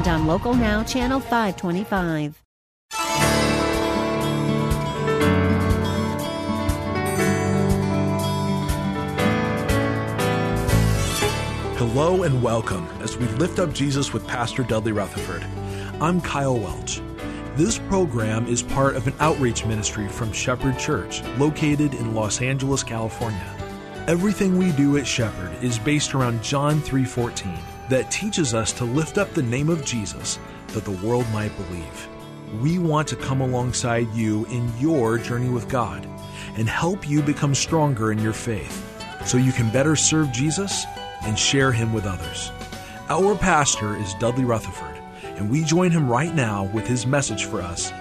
and on Local Now, Channel 525. Hello and welcome as we lift up Jesus with Pastor Dudley Rutherford. I'm Kyle Welch. This program is part of an outreach ministry from Shepherd Church, located in Los Angeles, California. Everything we do at Shepherd is based around John 3:14 that teaches us to lift up the name of Jesus that the world might believe. We want to come alongside you in your journey with God and help you become stronger in your faith so you can better serve Jesus and share him with others. Our pastor is Dudley Rutherford, and we join him right now with his message for us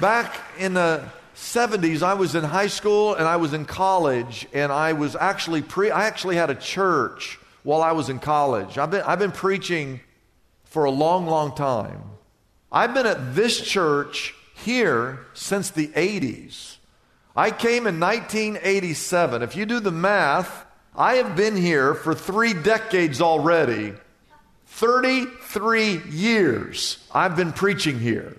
Back in the 70s, I was in high school and I was in college, and I was actually pre I actually had a church while I was in college. I've been, I've been preaching for a long, long time. I've been at this church here since the 80s. I came in 1987. If you do the math, I have been here for three decades already. 33 years I've been preaching here.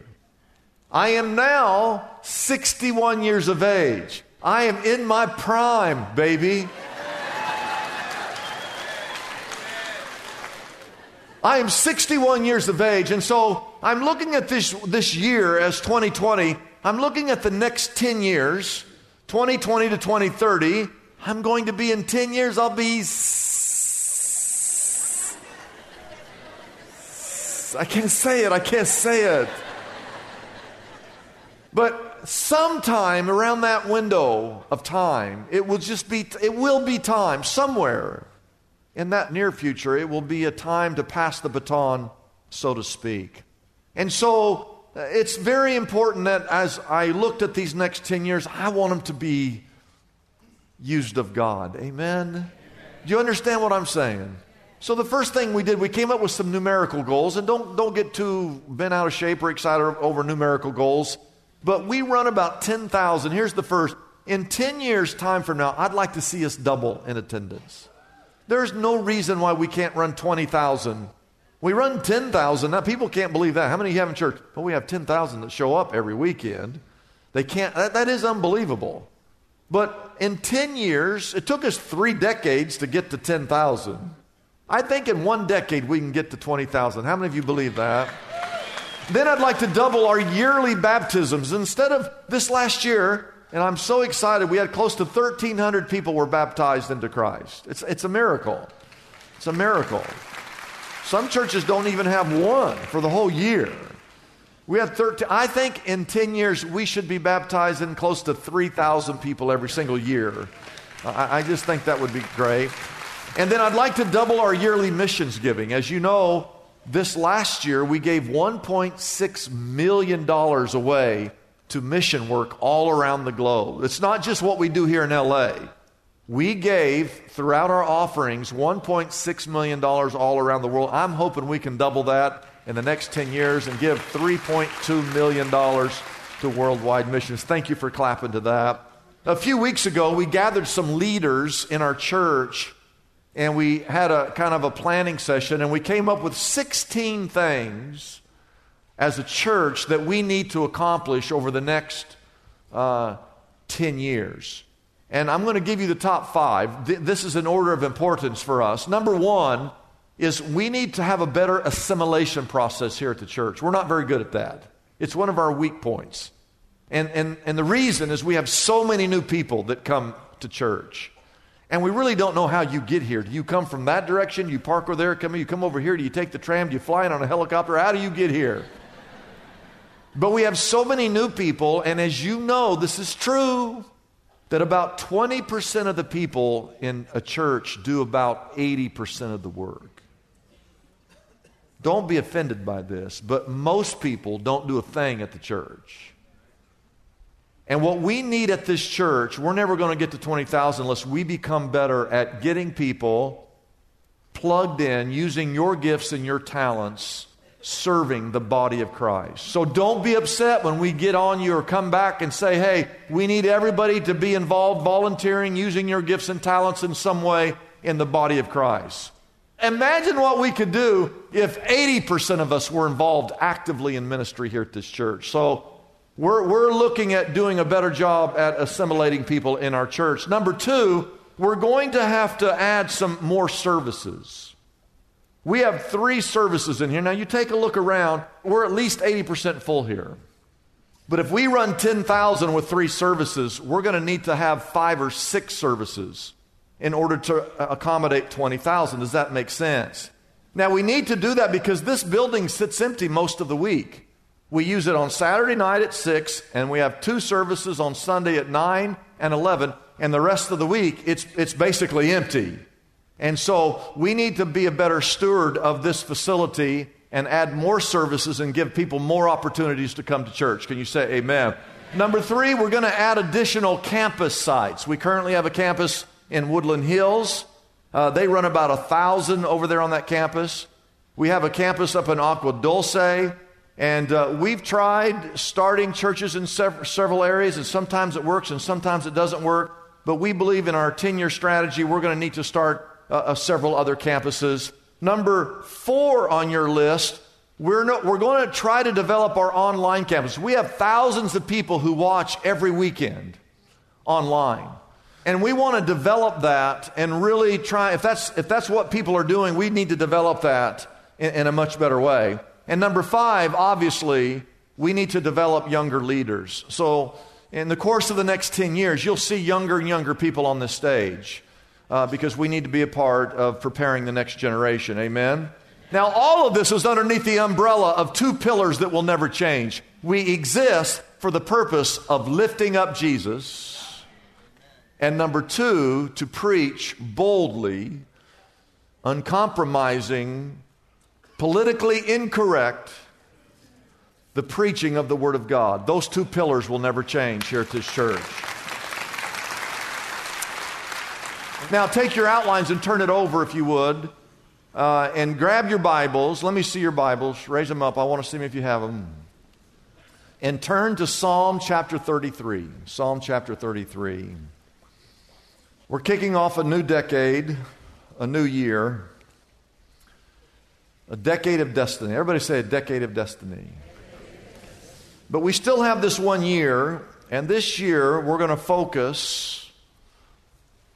I am now 61 years of age. I am in my prime, baby. I am 61 years of age, and so I'm looking at this, this year as 2020. I'm looking at the next 10 years, 2020 to 2030. I'm going to be in 10 years, I'll be. I can't say it, I can't say it. But sometime around that window of time, it will just be, it will be time somewhere in that near future, it will be a time to pass the baton, so to speak. And so uh, it's very important that as I looked at these next 10 years, I want them to be used of God. Amen? Amen? Do you understand what I'm saying? So the first thing we did, we came up with some numerical goals, and don't, don't get too bent out of shape or excited over numerical goals. But we run about 10,000. Here's the first. In 10 years' time from now, I'd like to see us double in attendance. There's no reason why we can't run 20,000. We run 10,000. Now, people can't believe that. How many you have in church? Well, we have 10,000 that show up every weekend. They can't, that, that is unbelievable. But in 10 years, it took us three decades to get to 10,000. I think in one decade we can get to 20,000. How many of you believe that? Then I'd like to double our yearly baptisms. Instead of this last year, and I'm so excited. We had close to 1,300 people were baptized into Christ. It's, it's a miracle. It's a miracle. Some churches don't even have one for the whole year. We had 13. I think in 10 years we should be baptizing close to 3,000 people every single year. I, I just think that would be great. And then I'd like to double our yearly missions giving. As you know, this last year we gave $1.6 million away to mission work all around the globe. It's not just what we do here in LA. We gave throughout our offerings $1.6 million all around the world. I'm hoping we can double that in the next 10 years and give $3.2 million to worldwide missions. Thank you for clapping to that. A few weeks ago, we gathered some leaders in our church and we had a kind of a planning session and we came up with 16 things as a church that we need to accomplish over the next uh, 10 years. And I'm going to give you the top five. Th- this is an order of importance for us. Number one is we need to have a better assimilation process here at the church. We're not very good at that, it's one of our weak points. And, and, and the reason is we have so many new people that come to church. And we really don't know how you get here. Do you come from that direction? You park over there, come, you come over here? Do you take the tram? Do you fly in on a helicopter? How do you get here? But we have so many new people, and as you know, this is true. that about 20% of the people in a church do about 80% of the work. Don't be offended by this, but most people don't do a thing at the church. And what we need at this church, we're never going to get to 20,000 unless we become better at getting people plugged in, using your gifts and your talents, serving the body of Christ. So don't be upset when we get on you or come back and say, hey, we need everybody to be involved, volunteering, using your gifts and talents in some way in the body of Christ. Imagine what we could do if 80% of us were involved actively in ministry here at this church. So we're, we're looking at doing a better job at assimilating people in our church. Number two, we're going to have to add some more services. We have three services in here. Now, you take a look around, we're at least 80% full here. But if we run 10,000 with three services, we're going to need to have five or six services in order to uh, accommodate 20,000. Does that make sense? Now, we need to do that because this building sits empty most of the week. We use it on Saturday night at 6, and we have two services on Sunday at 9 and 11, and the rest of the week it's, it's basically empty. And so we need to be a better steward of this facility and add more services and give people more opportunities to come to church. Can you say amen? Number three, we're going to add additional campus sites. We currently have a campus in Woodland Hills. Uh, they run about a thousand over there on that campus. We have a campus up in Agua Dulce. And uh, we've tried starting churches in sev- several areas, and sometimes it works and sometimes it doesn't work. But we believe in our 10 year strategy, we're going to need to start uh, uh, several other campuses. Number four on your list, we're, no, we're going to try to develop our online campus. We have thousands of people who watch every weekend online. And we want to develop that and really try, if that's, if that's what people are doing, we need to develop that in, in a much better way. And number five, obviously, we need to develop younger leaders. So, in the course of the next 10 years, you'll see younger and younger people on this stage uh, because we need to be a part of preparing the next generation. Amen? Now, all of this is underneath the umbrella of two pillars that will never change. We exist for the purpose of lifting up Jesus, and number two, to preach boldly, uncompromising, politically incorrect the preaching of the Word of God. Those two pillars will never change here at this church. Now, take your outlines and turn it over if you would. Uh, and grab your Bibles. Let me see your Bibles. Raise them up. I want to see them if you have them. And turn to Psalm chapter 33. Psalm chapter 33. We're kicking off a new decade, a new year. A decade of destiny. Everybody say a decade of destiny. But we still have this one year, and this year we're going to focus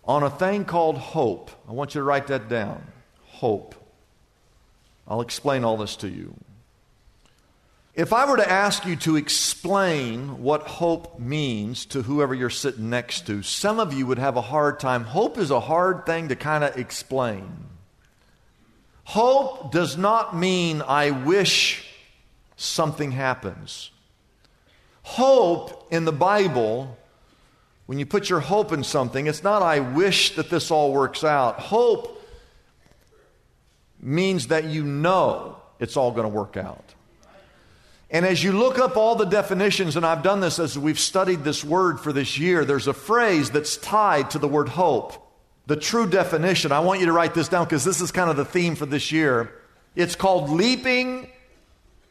on a thing called hope. I want you to write that down. Hope. I'll explain all this to you. If I were to ask you to explain what hope means to whoever you're sitting next to, some of you would have a hard time. Hope is a hard thing to kind of explain. Hope does not mean I wish something happens. Hope in the Bible, when you put your hope in something, it's not I wish that this all works out. Hope means that you know it's all going to work out. And as you look up all the definitions, and I've done this as we've studied this word for this year, there's a phrase that's tied to the word hope the true definition, I want you to write this down because this is kind of the theme for this year. It's called leaping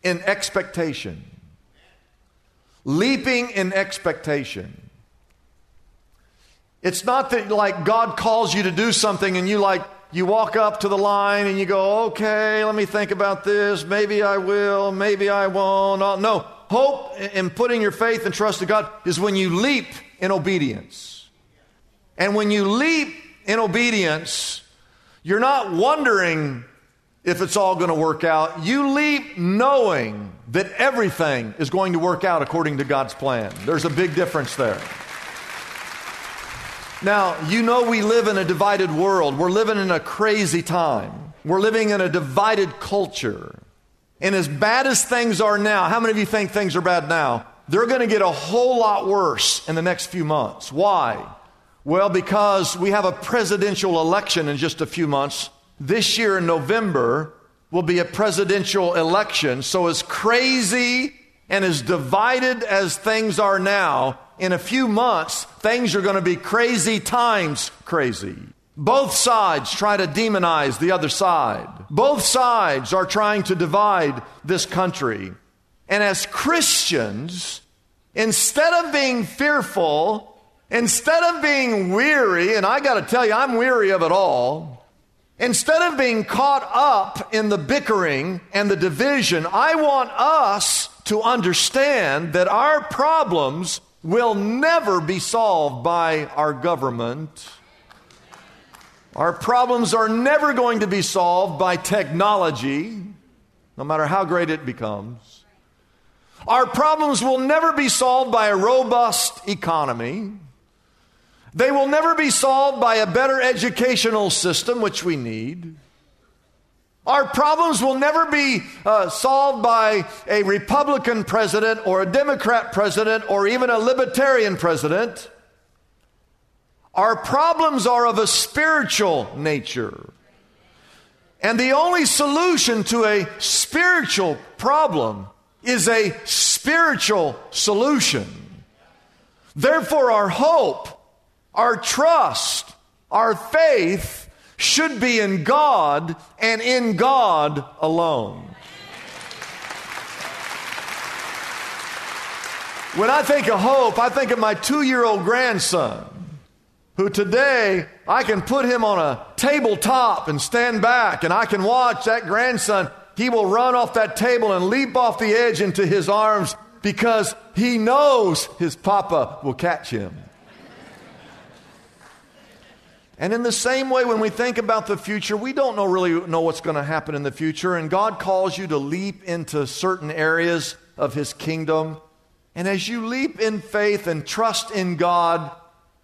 in expectation. Leaping in expectation. It's not that like God calls you to do something and you like you walk up to the line and you go, okay, let me think about this. Maybe I will, maybe I won't. Uh, no, hope in putting your faith and trust in God is when you leap in obedience. And when you leap in obedience, you're not wondering if it's all going to work out. You leap knowing that everything is going to work out according to God's plan. There's a big difference there. Now, you know we live in a divided world. We're living in a crazy time. We're living in a divided culture. And as bad as things are now, how many of you think things are bad now? They're going to get a whole lot worse in the next few months. Why? Well, because we have a presidential election in just a few months. This year in November will be a presidential election. So, as crazy and as divided as things are now, in a few months, things are going to be crazy times crazy. Both sides try to demonize the other side. Both sides are trying to divide this country. And as Christians, instead of being fearful, Instead of being weary, and I got to tell you, I'm weary of it all. Instead of being caught up in the bickering and the division, I want us to understand that our problems will never be solved by our government. Our problems are never going to be solved by technology, no matter how great it becomes. Our problems will never be solved by a robust economy. They will never be solved by a better educational system, which we need. Our problems will never be uh, solved by a Republican president or a Democrat president or even a Libertarian president. Our problems are of a spiritual nature. And the only solution to a spiritual problem is a spiritual solution. Therefore, our hope our trust, our faith should be in God and in God alone. When I think of hope, I think of my two year old grandson, who today I can put him on a tabletop and stand back, and I can watch that grandson. He will run off that table and leap off the edge into his arms because he knows his papa will catch him. And in the same way, when we think about the future, we don't know really know what's going to happen in the future. And God calls you to leap into certain areas of His kingdom. And as you leap in faith and trust in God,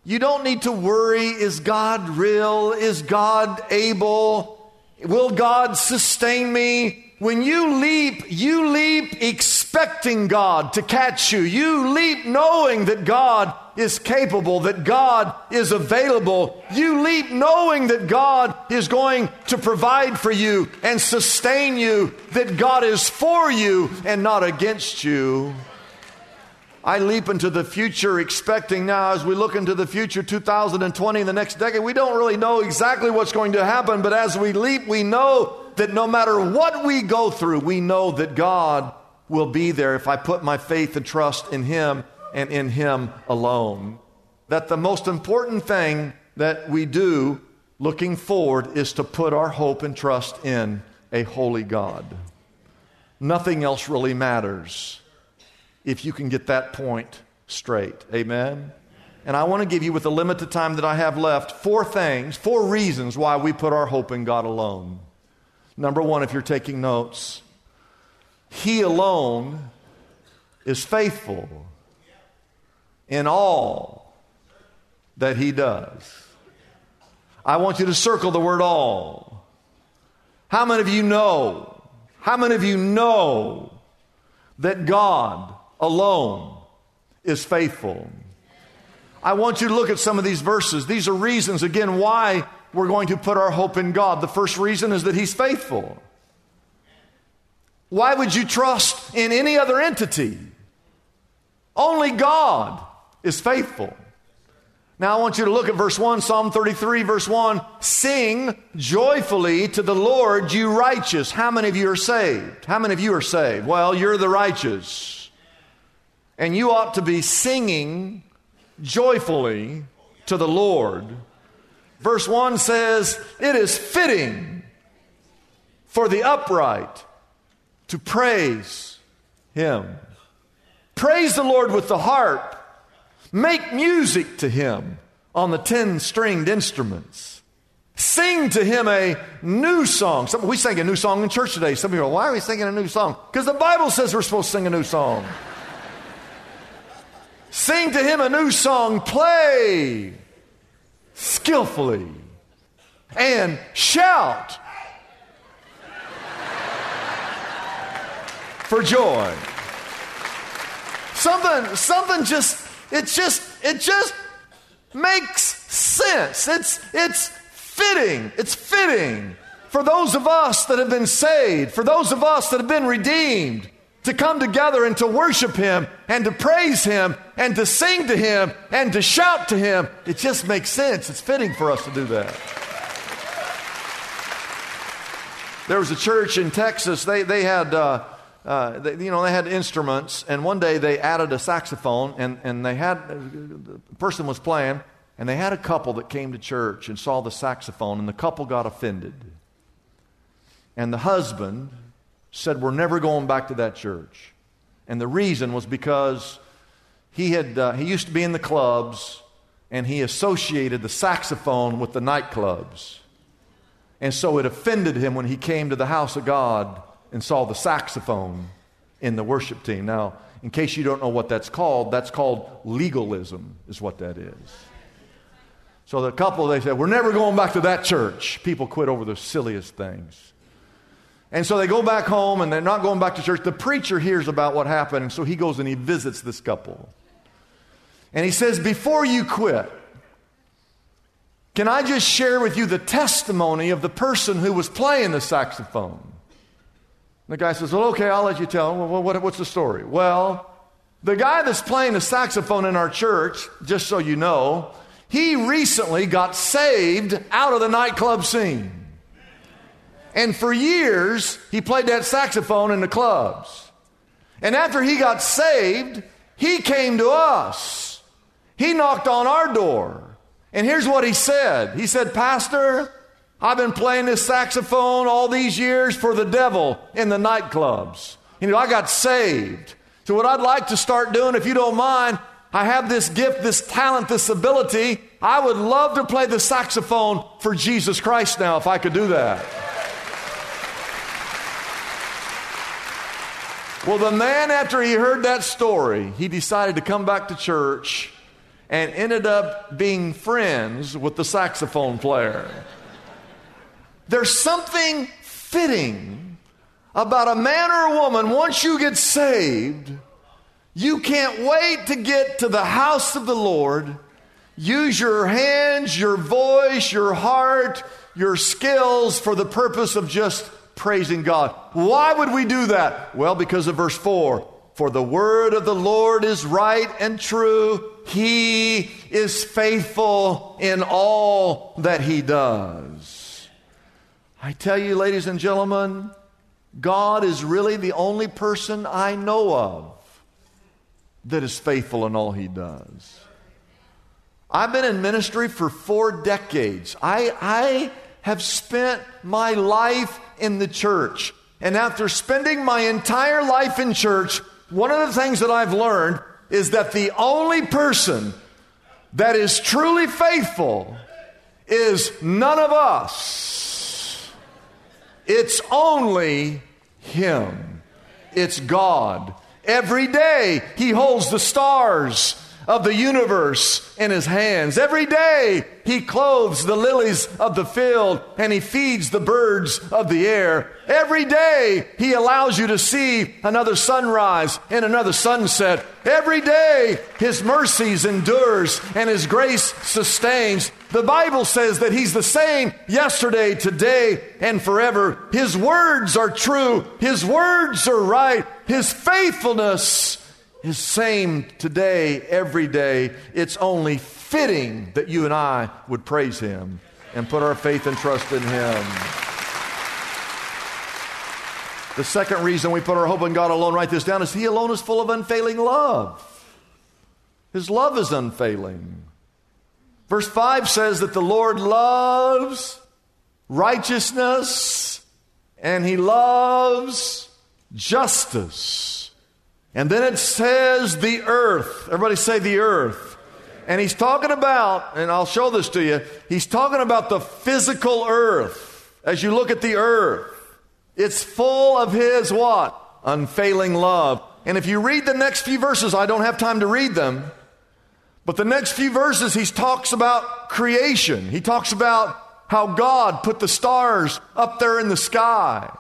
you don't need to worry is God real? Is God able? Will God sustain me? When you leap, you leap expecting God to catch you. You leap knowing that God is capable, that God is available. You leap knowing that God is going to provide for you and sustain you, that God is for you and not against you. I leap into the future expecting now, as we look into the future, 2020, the next decade, we don't really know exactly what's going to happen, but as we leap, we know that no matter what we go through, we know that God will be there if I put my faith and trust in Him and in Him alone. That the most important thing that we do looking forward is to put our hope and trust in a holy God. Nothing else really matters if you can get that point straight. Amen? And I want to give you, with the limited time that I have left, four things, four reasons why we put our hope in God alone. Number one, if you're taking notes, He alone is faithful in all that He does. I want you to circle the word all. How many of you know? How many of you know that God alone is faithful? I want you to look at some of these verses. These are reasons, again, why we're going to put our hope in God. The first reason is that He's faithful. Why would you trust in any other entity? Only God is faithful. Now I want you to look at verse 1, Psalm 33, verse 1. Sing joyfully to the Lord, you righteous. How many of you are saved? How many of you are saved? Well, you're the righteous. And you ought to be singing joyfully to the Lord Verse 1 says, It is fitting for the upright to praise him. Praise the Lord with the harp. Make music to him on the 10 stringed instruments. Sing to him a new song. Some, we sang a new song in church today. Some you are, why are we singing a new song? Because the Bible says we're supposed to sing a new song. Sing to him a new song. Play skillfully and shout for joy. Something, something just, it just, it just makes sense. It's, it's fitting. It's fitting for those of us that have been saved, for those of us that have been redeemed, to come together and to worship Him and to praise Him and to sing to Him and to shout to Him. It just makes sense. It's fitting for us to do that. There was a church in Texas, they, they had. Uh, uh, they, you know, they had instruments, and one day they added a saxophone, and, and they had, the person was playing, and they had a couple that came to church and saw the saxophone, and the couple got offended. And the husband said, We're never going back to that church. And the reason was because he, had, uh, he used to be in the clubs, and he associated the saxophone with the nightclubs. And so it offended him when he came to the house of God and saw the saxophone in the worship team. Now, in case you don't know what that's called, that's called legalism, is what that is. So the couple, they said, We're never going back to that church. People quit over the silliest things. And so they go back home and they're not going back to church. The preacher hears about what happened, and so he goes and he visits this couple. And he says, Before you quit, can I just share with you the testimony of the person who was playing the saxophone? The guy says, Well, okay, I'll let you tell. Well, what, what's the story? Well, the guy that's playing the saxophone in our church, just so you know, he recently got saved out of the nightclub scene. And for years, he played that saxophone in the clubs. And after he got saved, he came to us. He knocked on our door. And here's what he said He said, Pastor, I've been playing this saxophone all these years for the devil in the nightclubs. You know, I got saved. So, what I'd like to start doing, if you don't mind, I have this gift, this talent, this ability. I would love to play the saxophone for Jesus Christ now if I could do that. Well, the man, after he heard that story, he decided to come back to church and ended up being friends with the saxophone player. There's something fitting about a man or a woman, once you get saved, you can't wait to get to the house of the Lord. Use your hands, your voice, your heart, your skills for the purpose of just praising God. Why would we do that? Well, because of verse 4. For the word of the Lord is right and true. He is faithful in all that he does. I tell you, ladies and gentlemen, God is really the only person I know of that is faithful in all he does. I've been in ministry for four decades. I, I have spent my life in the church. And after spending my entire life in church, one of the things that I've learned is that the only person that is truly faithful is none of us. It's only Him. It's God. Every day He holds the stars of the universe in His hands. Every day He clothes the lilies of the field and He feeds the birds of the air. Every day He allows you to see another sunrise and another sunset. Every day His mercies endures and His grace sustains. The Bible says that He's the same yesterday, today, and forever. His words are true. His words are right. His faithfulness is same today, every day. It's only fitting that you and I would praise Him and put our faith and trust in Him. The second reason we put our hope in God alone, write this down, is He alone is full of unfailing love. His love is unfailing. Verse 5 says that the Lord loves righteousness and he loves justice. And then it says the earth. Everybody say the earth. And he's talking about, and I'll show this to you, he's talking about the physical earth. As you look at the earth, it's full of his what? Unfailing love. And if you read the next few verses, I don't have time to read them. But the next few verses, he talks about creation. He talks about how God put the stars up there in the sky.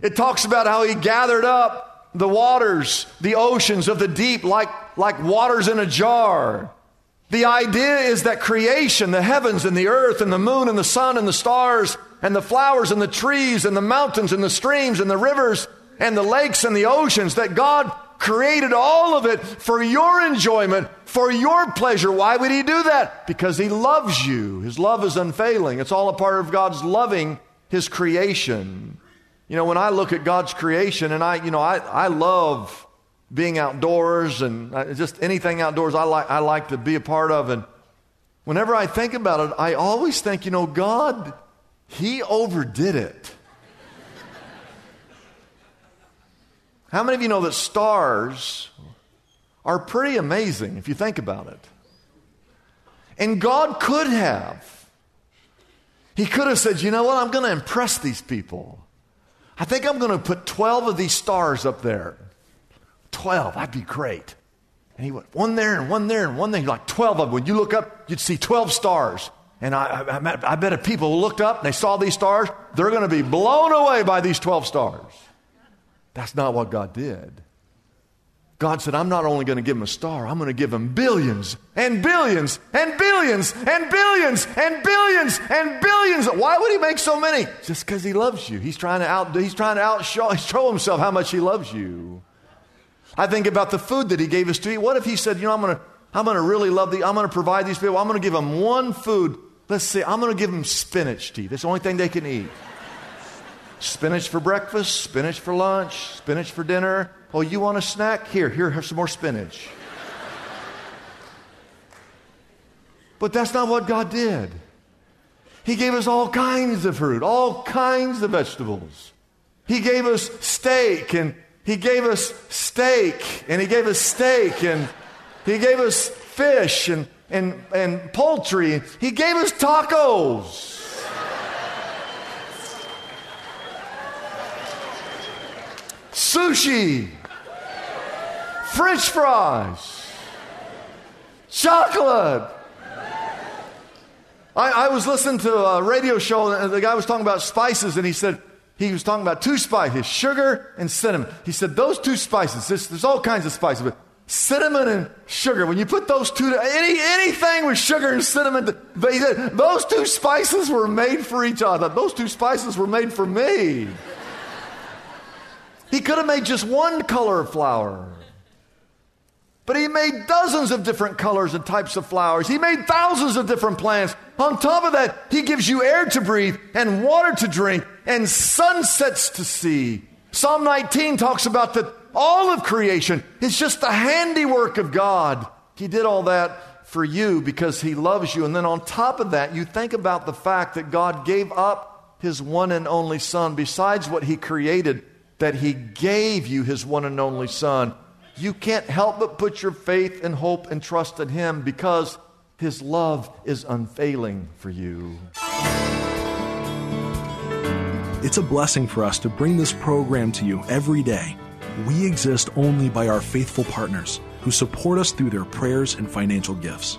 It talks about how he gathered up the waters, the oceans of the deep, like, like waters in a jar. The idea is that creation, the heavens and the earth and the moon and the sun and the stars and the flowers and the trees and the mountains and the streams and the rivers and the lakes and the oceans, that God created all of it for your enjoyment, for your pleasure. Why would He do that? Because He loves you. His love is unfailing. It's all a part of God's loving His creation. You know, when I look at God's creation, and I, you know, I, I love being outdoors and uh, just anything outdoors I like, I like to be a part of. And whenever I think about it, I always think, you know, God, He overdid it. How many of you know that stars are pretty amazing if you think about it? And God could have. He could have said, you know what, I'm going to impress these people. I think I'm going to put 12 of these stars up there. 12, that'd be great. And he went, one there and one there and one there. Like 12 of them. When you look up, you'd see 12 stars. And I, I, I bet if people looked up and they saw these stars, they're going to be blown away by these 12 stars. That's not what God did. God said, I'm not only going to give him a star, I'm going to give him billions and billions and billions and billions and billions and billions. Why would he make so many? Just because he loves you. He's trying to out, he's trying to outshow show himself how much he loves you. I think about the food that he gave us to eat. What if he said, you know, I'm going to, I'm going to really love the, I'm going to provide these people. I'm going to give them one food. Let's see, I'm going to give them spinach to eat. That's the only thing they can eat. Spinach for breakfast, spinach for lunch, spinach for dinner. Oh, you want a snack? Here, here, have some more spinach. but that's not what God did. He gave us all kinds of fruit, all kinds of vegetables. He gave us steak and he gave us steak, and He gave us steak, and He gave us fish and, and, and poultry. He gave us tacos. Sushi. French fries. Chocolate. I, I, was listening to a radio show, and the guy was talking about spices, and he said, he was talking about two spices, sugar and cinnamon. He said those two spices, there's, all kinds of spices, but cinnamon and sugar, when you put those two, any, anything with sugar and cinnamon, he said those two spices were made for each other. Those two spices were made for me. He could have made just one color of flour. But he made dozens of different colors and types of flowers. He made thousands of different plants. On top of that, he gives you air to breathe and water to drink and sunsets to see. Psalm 19 talks about that all of creation is just the handiwork of God. He did all that for you because he loves you. And then on top of that, you think about the fact that God gave up his one and only son besides what he created, that he gave you his one and only son you can't help but put your faith and hope and trust in Him because His love is unfailing for you. It's a blessing for us to bring this program to you every day. We exist only by our faithful partners who support us through their prayers and financial gifts.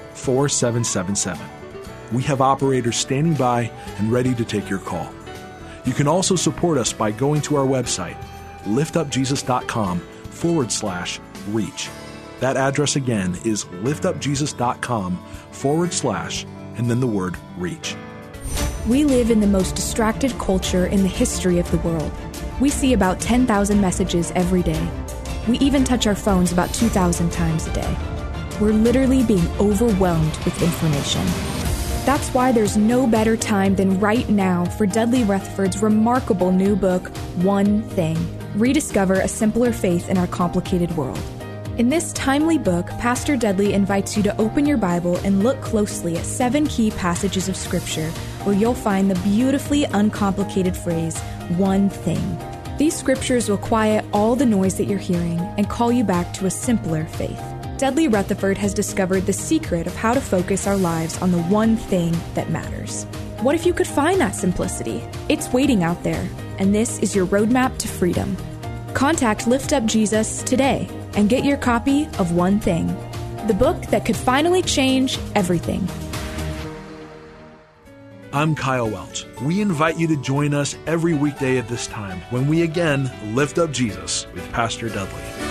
4777. We have operators standing by and ready to take your call. You can also support us by going to our website, liftupjesus.com forward slash reach. That address again is liftupjesus.com forward slash and then the word reach. We live in the most distracted culture in the history of the world. We see about 10,000 messages every day. We even touch our phones about 2,000 times a day. We're literally being overwhelmed with information. That's why there's no better time than right now for Dudley Rutherford's remarkable new book, One Thing Rediscover a Simpler Faith in Our Complicated World. In this timely book, Pastor Dudley invites you to open your Bible and look closely at seven key passages of Scripture where you'll find the beautifully uncomplicated phrase, one thing. These scriptures will quiet all the noise that you're hearing and call you back to a simpler faith. Dudley Rutherford has discovered the secret of how to focus our lives on the one thing that matters. What if you could find that simplicity? It's waiting out there, and this is your roadmap to freedom. Contact Lift Up Jesus today and get your copy of One Thing, the book that could finally change everything. I'm Kyle Welch. We invite you to join us every weekday at this time when we again lift up Jesus with Pastor Dudley.